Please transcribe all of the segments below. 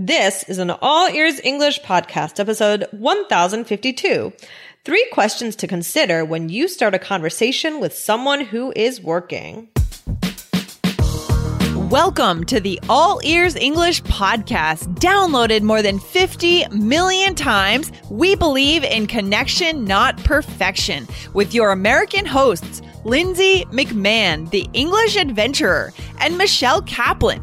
This is an All Ears English podcast, episode 1052. Three questions to consider when you start a conversation with someone who is working. Welcome to the All Ears English podcast, downloaded more than 50 million times. We believe in connection, not perfection, with your American hosts, Lindsay McMahon, the English adventurer, and Michelle Kaplan,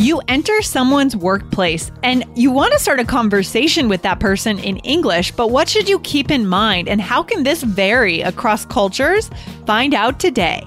You enter someone's workplace and you want to start a conversation with that person in English, but what should you keep in mind and how can this vary across cultures? Find out today.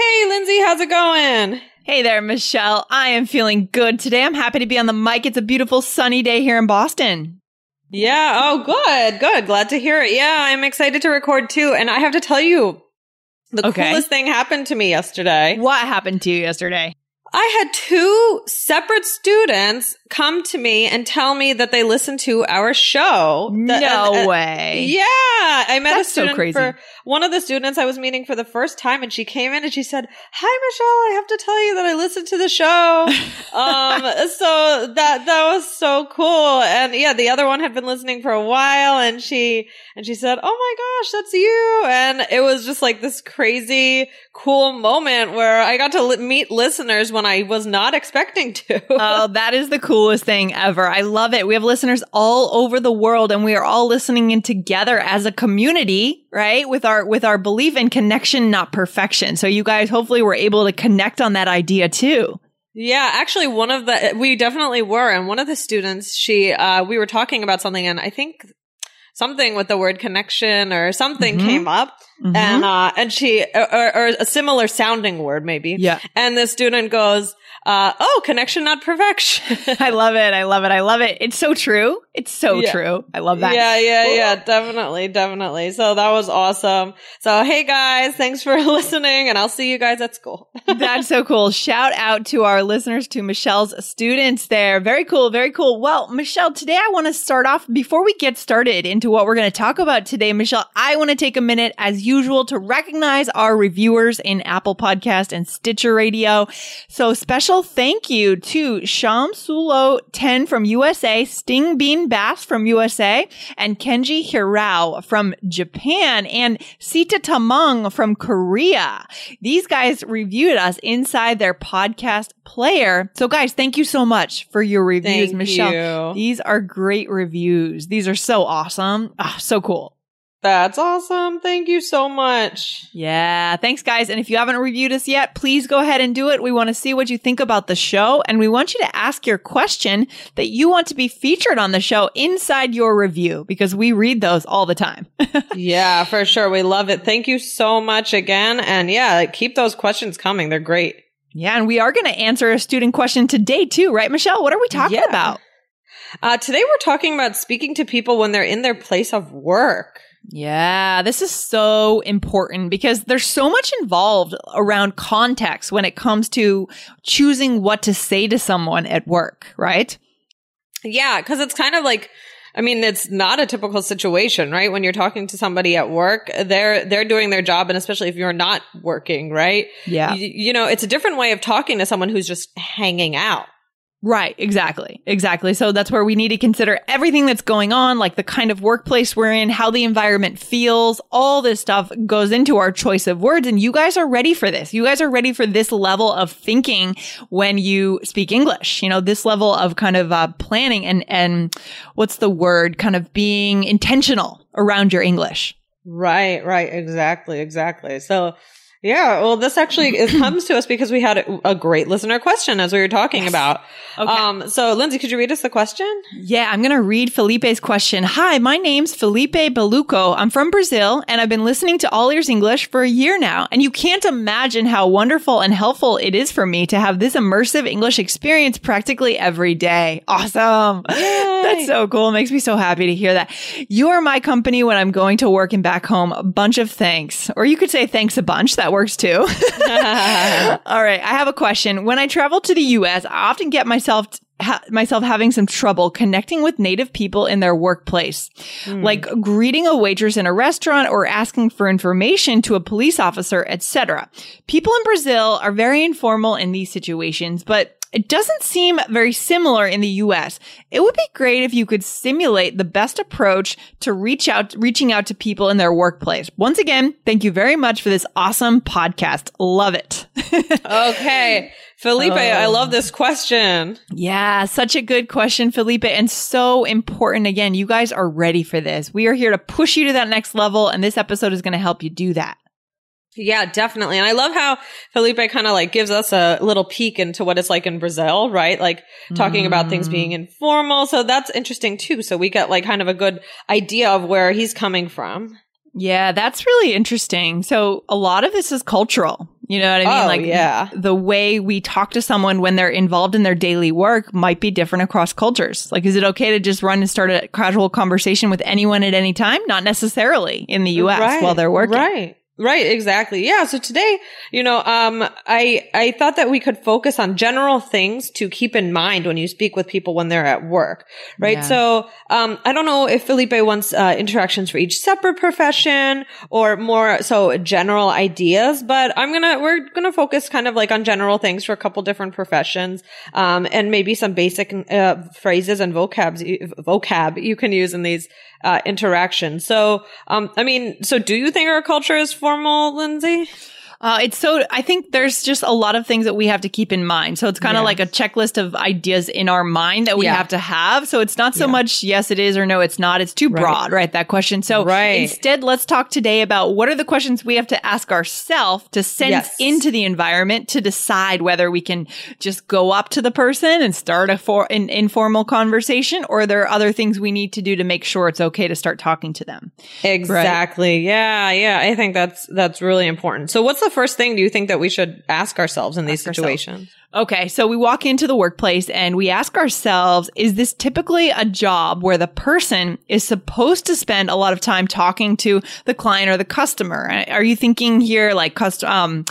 Hey, Lindsay, how's it going? Hey there, Michelle. I am feeling good today. I'm happy to be on the mic. It's a beautiful sunny day here in Boston. Yeah. Oh, good. Good. Glad to hear it. Yeah, I'm excited to record too. And I have to tell you, the Okay. coolest thing happened to me yesterday. What happened to you yesterday? I had two separate students come to me and tell me that they listened to our show. No uh, way. Yeah, I met That's a so student crazy. for one of the students I was meeting for the first time, and she came in and she said, "Hi, Michelle. I have to tell you that I listened to the show." um, so that that was so cool, and yeah, the other one had been listening for a while, and she and she said, "Oh my gosh, that's you!" And it was just like this crazy, cool moment where I got to li- meet listeners when I was not expecting to. oh, that is the coolest thing ever. I love it. We have listeners all over the world and we are all listening in together as a community, right? With our with our belief in connection, not perfection. So you guys hopefully were able to connect on that idea too. Yeah, actually one of the we definitely were and one of the students she uh we were talking about something and I think something with the word connection or something Mhm. came up Mhm. and uh and she or, or a similar sounding word maybe. Yeah. And the student goes uh oh, connection not perfection. I love it. I love it. I love it. It's so true. It's so Yeah. true. I love that. Yeah, yeah, yeah, definitely, definitely. So that was awesome. So hey guys, thanks for listening and I'll see you guys at school. That's so cool. Shout out to our listeners, to Michelle's students there. Very cool. Very cool. Well, Michelle, today I want to start off before we get started into what we're going to talk about today. Michelle, I want to take a minute as usual to recognize our reviewers in Apple Podcast and Stitcher Radio. So special thank you to Shamsulo 10 from USA, Sting Bean Bass from USA, and Kenji Hirao from Japan, and Sita Tamang from Korea. These guys reviewed us inside their podcast player. So guys, thank you so much for your reviews, Thank Michelle. you. These are great reviews. These are so awesome. Ah, so cool. That's awesome. Thank you so much. Yeah. Thanks, guys. And if you haven't reviewed us yet, please go ahead and do it. We want to see what you think about the show. And we want you to ask your question that you want to be featured on the show inside your review because we read those all the time. yeah, for sure. We love it. Thank you so much again. And yeah, keep those questions coming. They're great. yeah. And we are going to answer a student question today, too, right, Michelle? What are we talking Yeah. about? Uh, today we're talking about speaking to people when they're in their place of work. Yeah, this is so important because there's so much involved around context when it comes to choosing what to say to someone at work, right? Yeah, because it's kind of like, I mean, it's not a typical situation, right? When you're talking to somebody at work, they're they're doing their job, and especially if you're not working, right? Yeah. You, you know, it's a different way of talking to someone who's just hanging out. Right, exactly. Exactly. So that's where we need to consider everything that's going on, like the kind of workplace we're in, how the environment feels, all this stuff goes into our choice of words. And you guys are ready for this. You guys are ready for this level of thinking when you speak English, you know, this level of kind of uh, planning and, and what's the word, kind of being intentional around your English. Right, right. Exactly, exactly. So, yeah, well, this actually it comes to us because we had a, a great listener question as we were talking yes. about. Okay. Um, so, Lindsay, could you read us the question? Yeah, I'm going to read Felipe's question. Hi, my name's Felipe Beluco. I'm from Brazil, and I've been listening to All Ears English for a year now. And you can't imagine how wonderful and helpful it is for me to have this immersive English experience practically every day. Awesome. Yay. That's so cool. It makes me so happy to hear that. You are my company when I'm going to work and back home. A bunch of thanks. Or you could say thanks a bunch. That works too. All right. I have a question. When I travel to the US, I often get myself Ha- myself having some trouble connecting with native people in their workplace, mm. like greeting a waitress in a restaurant or asking for information to a police officer, etc. People in Brazil are very informal in these situations, but it doesn't seem very similar in the US. It would be great if you could simulate the best approach to reach out, reaching out to people in their workplace. Once again, thank you very much for this awesome podcast. Love it. okay. Felipe, oh. I love this question. Yeah, such a good question, Felipe, and so important. Again, you guys are ready for this. We are here to push you to that next level, and this episode is going to help you do that. Yeah, definitely. And I love how Felipe kind of like gives us a little peek into what it's like in Brazil, right? Like talking mm. about things mm. being informal. So that's interesting too. So we get like kind of a good idea of where he's coming from. Yeah, that's really interesting. So a lot of this is cultural. You know what I mean? Oh, like yeah. the way we talk to someone when they're involved in their daily work might be different across cultures. Like, is it okay to just run and start a casual conversation with anyone at any time? Not necessarily in the US right, while they're working. Right. Right, exactly. Yeah. So today, you know, um, I, I thought that we could focus on general things to keep in mind when you speak with people when they're at work. Right. Yeah. So, um, I don't know if Felipe wants, uh, interactions for each separate profession or more so general ideas, but I'm gonna, we're gonna focus kind of like on general things for a couple different professions, um, and maybe some basic, uh, phrases and vocabs, vocab you can use in these, uh, interaction. So, um, I mean, so do you think our culture is formal, Lindsay? Uh, it's so, I think there's just a lot of things that we have to keep in mind. So it's kind of yeah. like a checklist of ideas in our mind that we yeah. have to have. So it's not so yeah. much yes, it is or no, it's not. It's too broad, right? right that question. So right. instead, let's talk today about what are the questions we have to ask ourselves to sense yes. into the environment to decide whether we can just go up to the person and start a for an informal conversation or there are other things we need to do to make sure it's okay to start talking to them. Exactly. Right? Yeah. Yeah. I think that's, that's really important. So what's the first thing do you think that we should ask ourselves in these situations? Ourselves. Okay, so we walk into the workplace and we ask ourselves, is this typically a job where the person is supposed to spend a lot of time talking to the client or the customer? Are you thinking here like custom, um,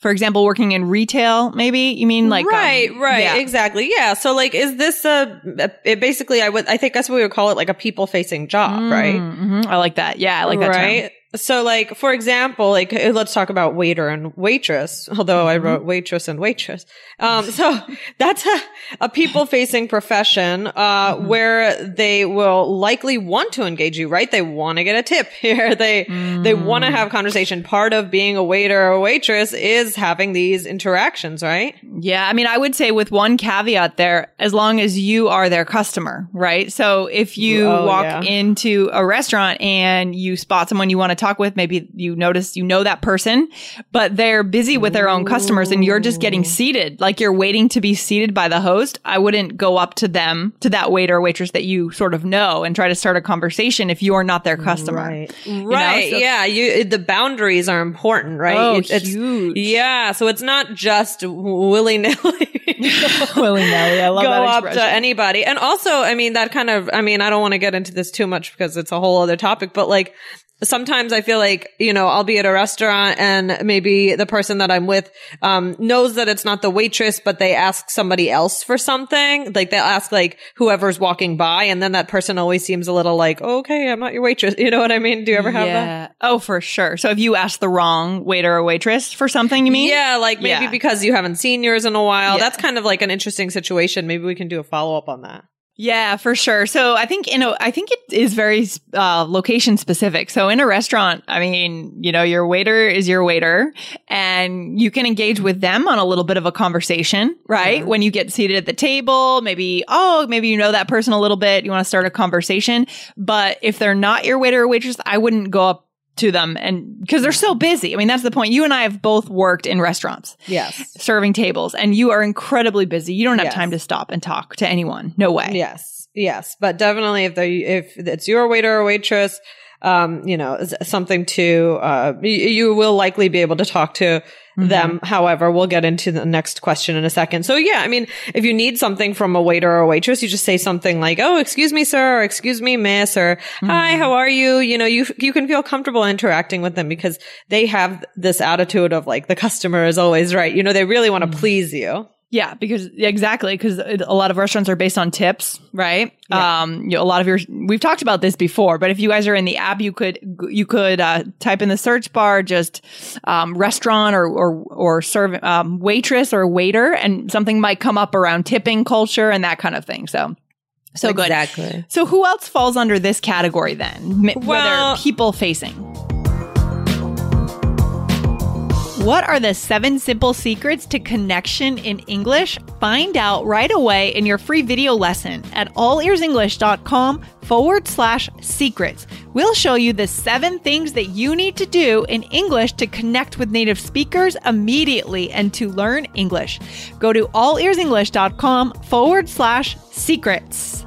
for example, working in retail, maybe you mean like, um, right, um, right, yeah. exactly. Yeah. So like, is this a, it basically, I would, I think that's what we would call it like a people facing job, mm, right? Mm-hmm. I like that. Yeah. I like that. Right. Term. So like, for example, like, uh, let's talk about waiter and waitress, although I wrote mm-hmm. waitress and waitress. Um, so that's a, a people facing profession, uh, mm-hmm. where they will likely want to engage you, right? They want to get a tip here. They, mm. they want to have conversation. Part of being a waiter or waitress is having these interactions, right? Yeah. I mean, I would say with one caveat there, as long as you are their customer, right? So if you oh, walk yeah. into a restaurant and you spot someone you want to talk with, maybe you notice you know that person, but they're busy with their own customers and you're just getting seated, like you're waiting to be seated by the host. I wouldn't go up to them, to that waiter or waitress that you sort of know and try to start a conversation if you are not their customer. Right. You right. So, yeah. You, the boundaries are important, right? Oh, it's, huge. Yeah. So it's not just willy nilly. willy nilly. I love go up to anybody. And also, I mean, that kind of, I mean, I don't want to get into this too much because it's a whole other topic, but like, sometimes I feel like, you know, I'll be at a restaurant and maybe the person that I'm with, um, knows that it's not the waitress, but they ask somebody else for something. Like they'll ask like whoever's walking by and then that person always seems a little like, oh, okay, I'm not your waitress. You know what I mean? Do you ever have that? Oh, for sure. So if you ask the wrong waiter or waitress for something, you mean? Yeah, like maybe Yeah. because you haven't seen yours in a while. Yeah. That's kind of like an interesting situation. Maybe we can do a follow up on that. Yeah, for sure. So I think, you know, I think it is very uh, location specific. So in a restaurant, I mean, you know, your waiter is your waiter and you can engage with them on a little bit of a conversation, right? When you get seated at the table, maybe, oh, maybe you know that person a little bit. You want to start a conversation. But if they're not your waiter or waitress, I wouldn't go up to them and because they're so busy. I mean, that's the point. You and I have both worked in restaurants Yes. serving tables and you are incredibly busy. You don't have Yes. time to stop and talk to anyone. No way. Yes, yes, but definitely if they if it's your waiter or waitress, um, you know, something to uh, you, you will likely be able to talk to them. However, we'll get into the next question in a second. So yeah, I mean, if you need something from a waiter or a waitress, you just say something like, "Oh, excuse me, sir," or "Excuse me, miss," or "Hi, how are you?" You know, you you can feel comfortable interacting with them because they have this attitude of like the customer is always right. You know, they really want to please you. Yeah, because exactly because a lot of restaurants are based on tips, right? Yeah. Um, you know, a lot of your we've talked about this before, but if you guys are in the app, you could you could uh, type in the search bar just um, restaurant or or or serve um, waitress or waiter, and something might come up around tipping culture and that kind of thing. So. So good. Exactly. So who else falls under this category then? M- Well- whether people facing. What are the seven simple secrets to connection in English? Find out right away in your free video lesson at allearsenglish.com forward slash secrets. We'll show you the seven things that you need to do in English to connect with native speakers immediately and to learn English. Go to allearsenglish.com forward slash secrets.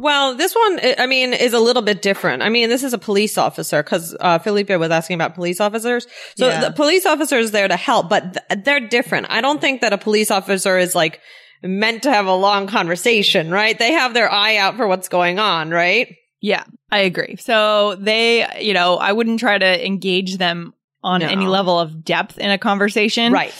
Well, this one, I- mean, is a little bit different. I mean, this is a police officer because uh, Felipe was asking about police officers. So Yeah. the police officer is there to help, but th- they're different. I don't think that a police officer is like meant to have a long conversation, right? They have their eye out for what's going on, right? Yeah, I agree. So they, you know, I wouldn't try to engage them on No. any level of depth in a conversation. Right.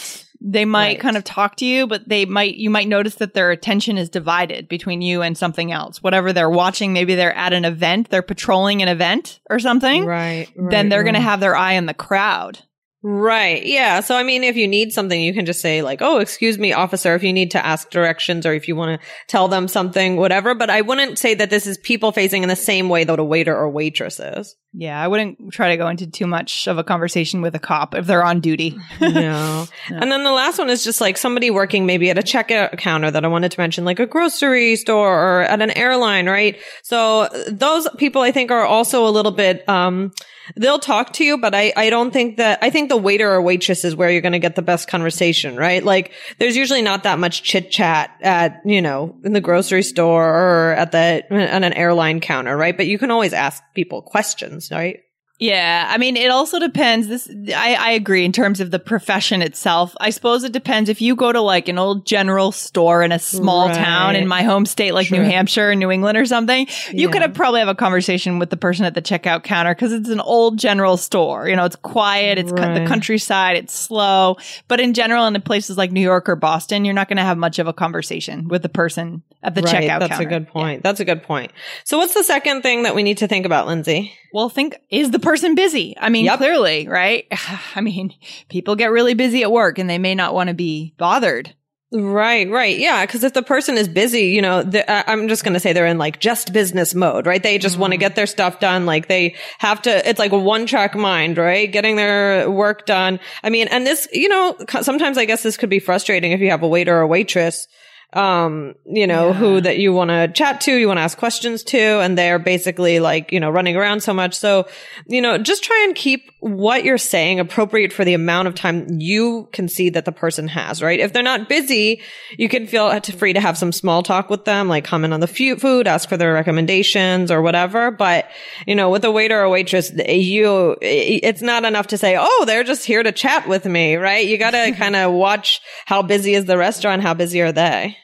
They might Right. kind of talk to you, but they might, you might notice that their attention is divided between you and something else. Whatever they're watching, maybe they're at an event, they're patrolling an event or something. Right. Then they're going to have their eye on the crowd. Right. Yeah. So, I mean, if you need something, you can just say like, Oh, excuse me, officer, if you need to ask directions or if you want to tell them something, whatever. But I wouldn't say that this is people facing in the same way that a waiter or waitress is. Yeah, I wouldn't try to go into too much of a conversation with a cop if they're on duty. no. And then the last one is just like somebody working maybe at a checkout counter that I wanted to mention, like a grocery store or at an airline, right? So those people I think are also a little bit, um, they'll talk to you, but I, I don't think that, I think the waiter or waitress is where you're going to get the best conversation, right? Like there's usually not that much chit chat at, you know, in the grocery store or at the, at an airline counter, right? But you can always ask people questions, right? Yeah, I mean, it also depends. This, I, I agree in terms of the profession itself. I suppose it depends if you go to like an old general store in a small town in my home state, like New Hampshire and New England or something. You could have probably have a conversation with the person at the checkout counter because it's an old general store. You know, it's quiet, it's co- the countryside, it's slow. But in general, in places like New York or Boston, you're not going to have much of a conversation with the person at the right. checkout That's counter. a good point. That's a good point. So what's the second thing that we need to think about, Lindsay? Well, think is the person busy? I mean, Yep. clearly, right? I mean, people get really busy at work and they may not want to be bothered. Right, right. Yeah. Cause if the person is busy, you know, I'm just going to say they're in like just business mode, right? They just want to mm. get their stuff done. Like they have to, it's like a one track mind, right? Getting their work done. I mean, and this, you know, sometimes I guess this could be frustrating if you have a waiter or a waitress. Um, you know, who that you want to chat to, you want to ask questions to, and they're basically like, you know, running around so much. So, you know, just try and keep what you're saying appropriate for the amount of time you can see that the person has, right? If they're not busy, you can feel free to have some small talk with them, like comment on the food, ask for their recommendations or whatever. But, you know, with a waiter or waitress, you, it's not enough to say, oh, they're just here to chat with me, right? You got to kind of watch how busy is the restaurant, how busy are they?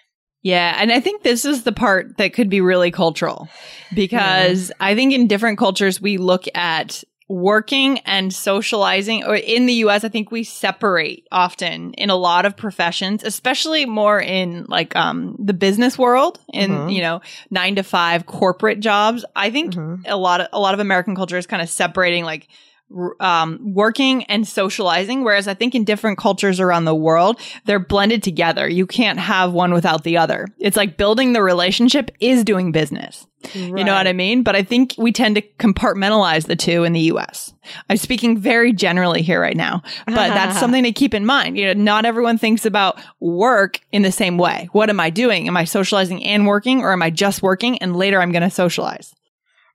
Yeah. And I think this is the part that could be really cultural because yeah. I think in different cultures, we look at working and socializing or in the US I think we separate often in a lot of professions especially more in like um the business world in mm-hmm. you know 9 to 5 corporate jobs I think mm-hmm. a lot of a lot of American culture is kind of separating like um, working and socializing. Whereas I think in different cultures around the world, they're blended together. You can't have one without the other. It's like building the relationship is doing business. Right. You know what I mean? But I think we tend to compartmentalize the two in the US. I'm speaking very generally here right now, but that's something to keep in mind. You know, not everyone thinks about work in the same way. What am I doing? Am I socializing and working or am I just working and later I'm going to socialize?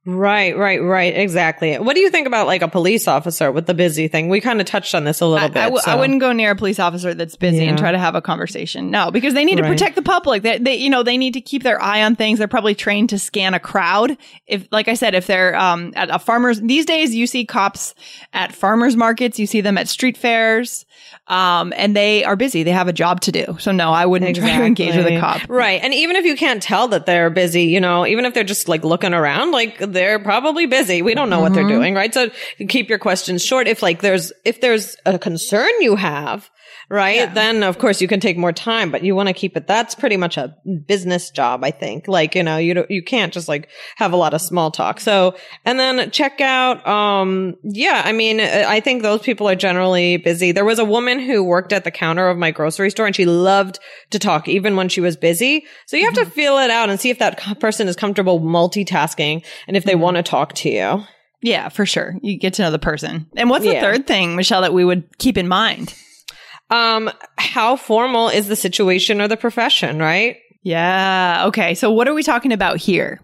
Right, right, right. Exactly. What do you think about like a police officer with the busy thing? We kind of touched on this a little I, bit. I, w- so. I wouldn't go near a police officer that's busy yeah. and try to have a conversation. No, because they need to protect the public. They, they, you know, they need to keep their eye on things. They're probably trained to scan a crowd. If, like I said, if they're um, at a farmer's, these days you see cops at farmers markets, you see them at street fairs. Um, and they are busy. They have a job to do. So no, I wouldn't exactly. try to engage with a cop. Right. And even if you can't tell that they're busy, you know, even if they're just like looking around, like they're probably busy. We don't know mm-hmm. what they're mm-hmm. doing, right? So keep your questions short. If like there's, if there's a concern you have, right? Yeah. Then of course you can take more time, but you want to keep it. That's pretty much a business job, I think. Like, you know, you don't, you can't just like have a lot of small talk. So, and then check out, um, yeah, I mean, I think those people are generally busy. There was a woman who worked at the counter of my grocery store and she loved to talk even when she was busy. So you have mm-hmm. to feel it out and see if that person is comfortable multitasking and if they mm-hmm. want to talk to you. Yeah, for sure. You get to know the person. And what's the yeah. third thing, Michelle, that we would keep in mind? Um, how formal is the situation or the profession, right? Yeah. Okay. So what are we talking about here?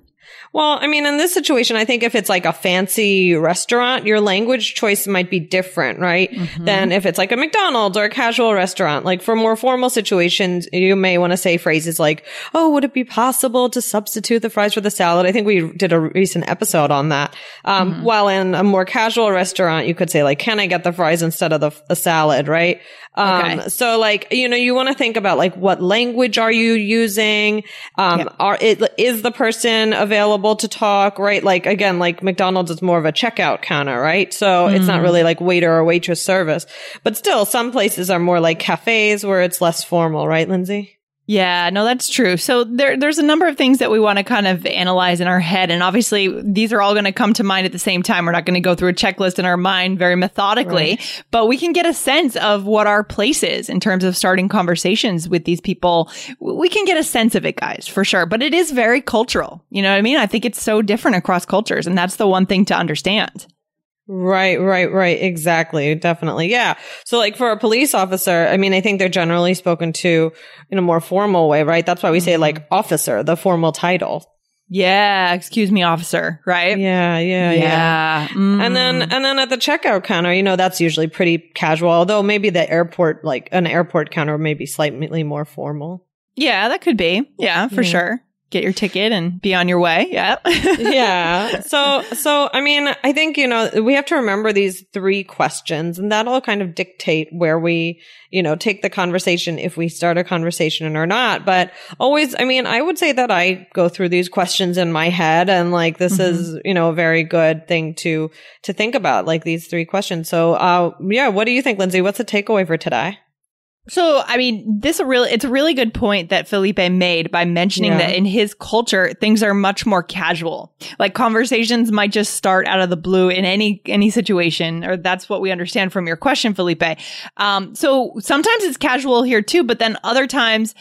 Well, I mean, in this situation, I think if it's like a fancy restaurant, your language choice might be different, right? Mm-hmm. Than if it's like a McDonald's or a casual restaurant. Like for more formal situations, you may want to say phrases like, Oh, would it be possible to substitute the fries for the salad? I think we did a recent episode on that. Um, mm-hmm. while in a more casual restaurant, you could say like, can I get the fries instead of the, the salad? Right. Um, okay. so like, you know, you want to think about like, what language are you using? Um, yep. are, it, is the person available to talk, right? Like, again, like McDonald's is more of a checkout counter, right? So mm. it's not mm. really like waiter or waitress service, but still some places are more like cafes where it's less formal, right, Lindsay? Yeah, no, that's true. So there, there's a number of things that we want to kind of analyze in our head. And obviously, these are all going to come to mind at the same time. We're not going to go through a checklist in our mind very methodically, right. but we can get a sense of what our place is in terms of starting conversations with these people. We can get a sense of it, guys, for sure. But it is very cultural. You know what I mean? I think it's so different across cultures. And that's the one thing to understand. Right, right, right. Exactly. Definitely. Yeah. So like for a police officer, I mean, I think they're generally spoken to in a more formal way, right? That's why we say like mm-hmm. officer, the formal title. Yeah, excuse me, officer, right? Yeah, yeah, yeah. yeah. Mm. And then and then at the checkout counter, you know, that's usually pretty casual, although maybe the airport like an airport counter may be slightly more formal. Yeah, that could be. Yeah, for yeah. sure get your ticket and be on your way. Yeah. yeah. So, so, I mean, I think, you know, we have to remember these three questions and that'll kind of dictate where we, you know, take the conversation if we start a conversation or not. But always, I mean, I would say that I go through these questions in my head and like this mm-hmm. is, you know, a very good thing to, to think about, like these three questions. So, uh, yeah, what do you think, Lindsay? What's the takeaway for today? So, I mean, this a really it's a really good point that Felipe made by mentioning yeah. that in his culture things are much more casual. Like conversations might just start out of the blue in any any situation, or that's what we understand from your question, Felipe. Um, so sometimes it's casual here too, but then other times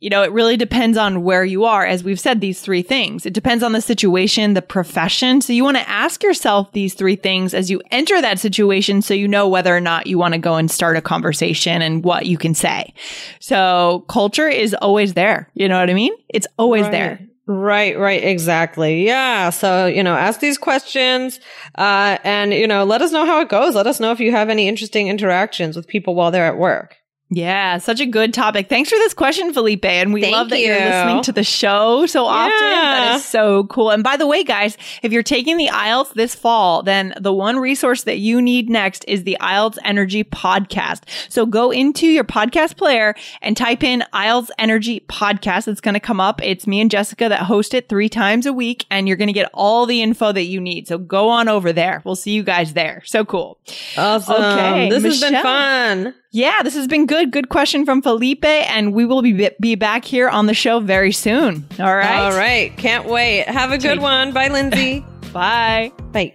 you know, it really depends on where you are. As we've said, these three things. It depends on the situation, the profession. So you want to ask yourself these three things as you enter that situation so you know whether or not you want to go and start a conversation and what you can say. So culture is always there. You know what I mean? It's always Right. there. Right, right, exactly. Yeah. So, you know, ask these questions, uh, and, you know, let us know how it goes. Let us know if you have any interesting interactions with people while they're at work. Yeah, such a good topic. Thanks for this question, Felipe. And we Thank love that you. are listening to the show so often. That is so cool. And by the way, guys, if you're taking the IELTS this fall, then the one resource that you need next is the IELTS Energy Podcast. So go into your podcast player and type in IELTS Energy Podcast. It's going to come up. It's me and Jessica that host it three times a week, and you're going to get all the info that you need. So go on over there. We'll see you guys there. So cool. Awesome. Okay, This has been fun. Yeah, this has been good. Good question from Felipe, and we will be be back here on the show very soon. All right. All right. Can't wait. Have a good Take- one. Bye, Lindsay. Bye. Bye.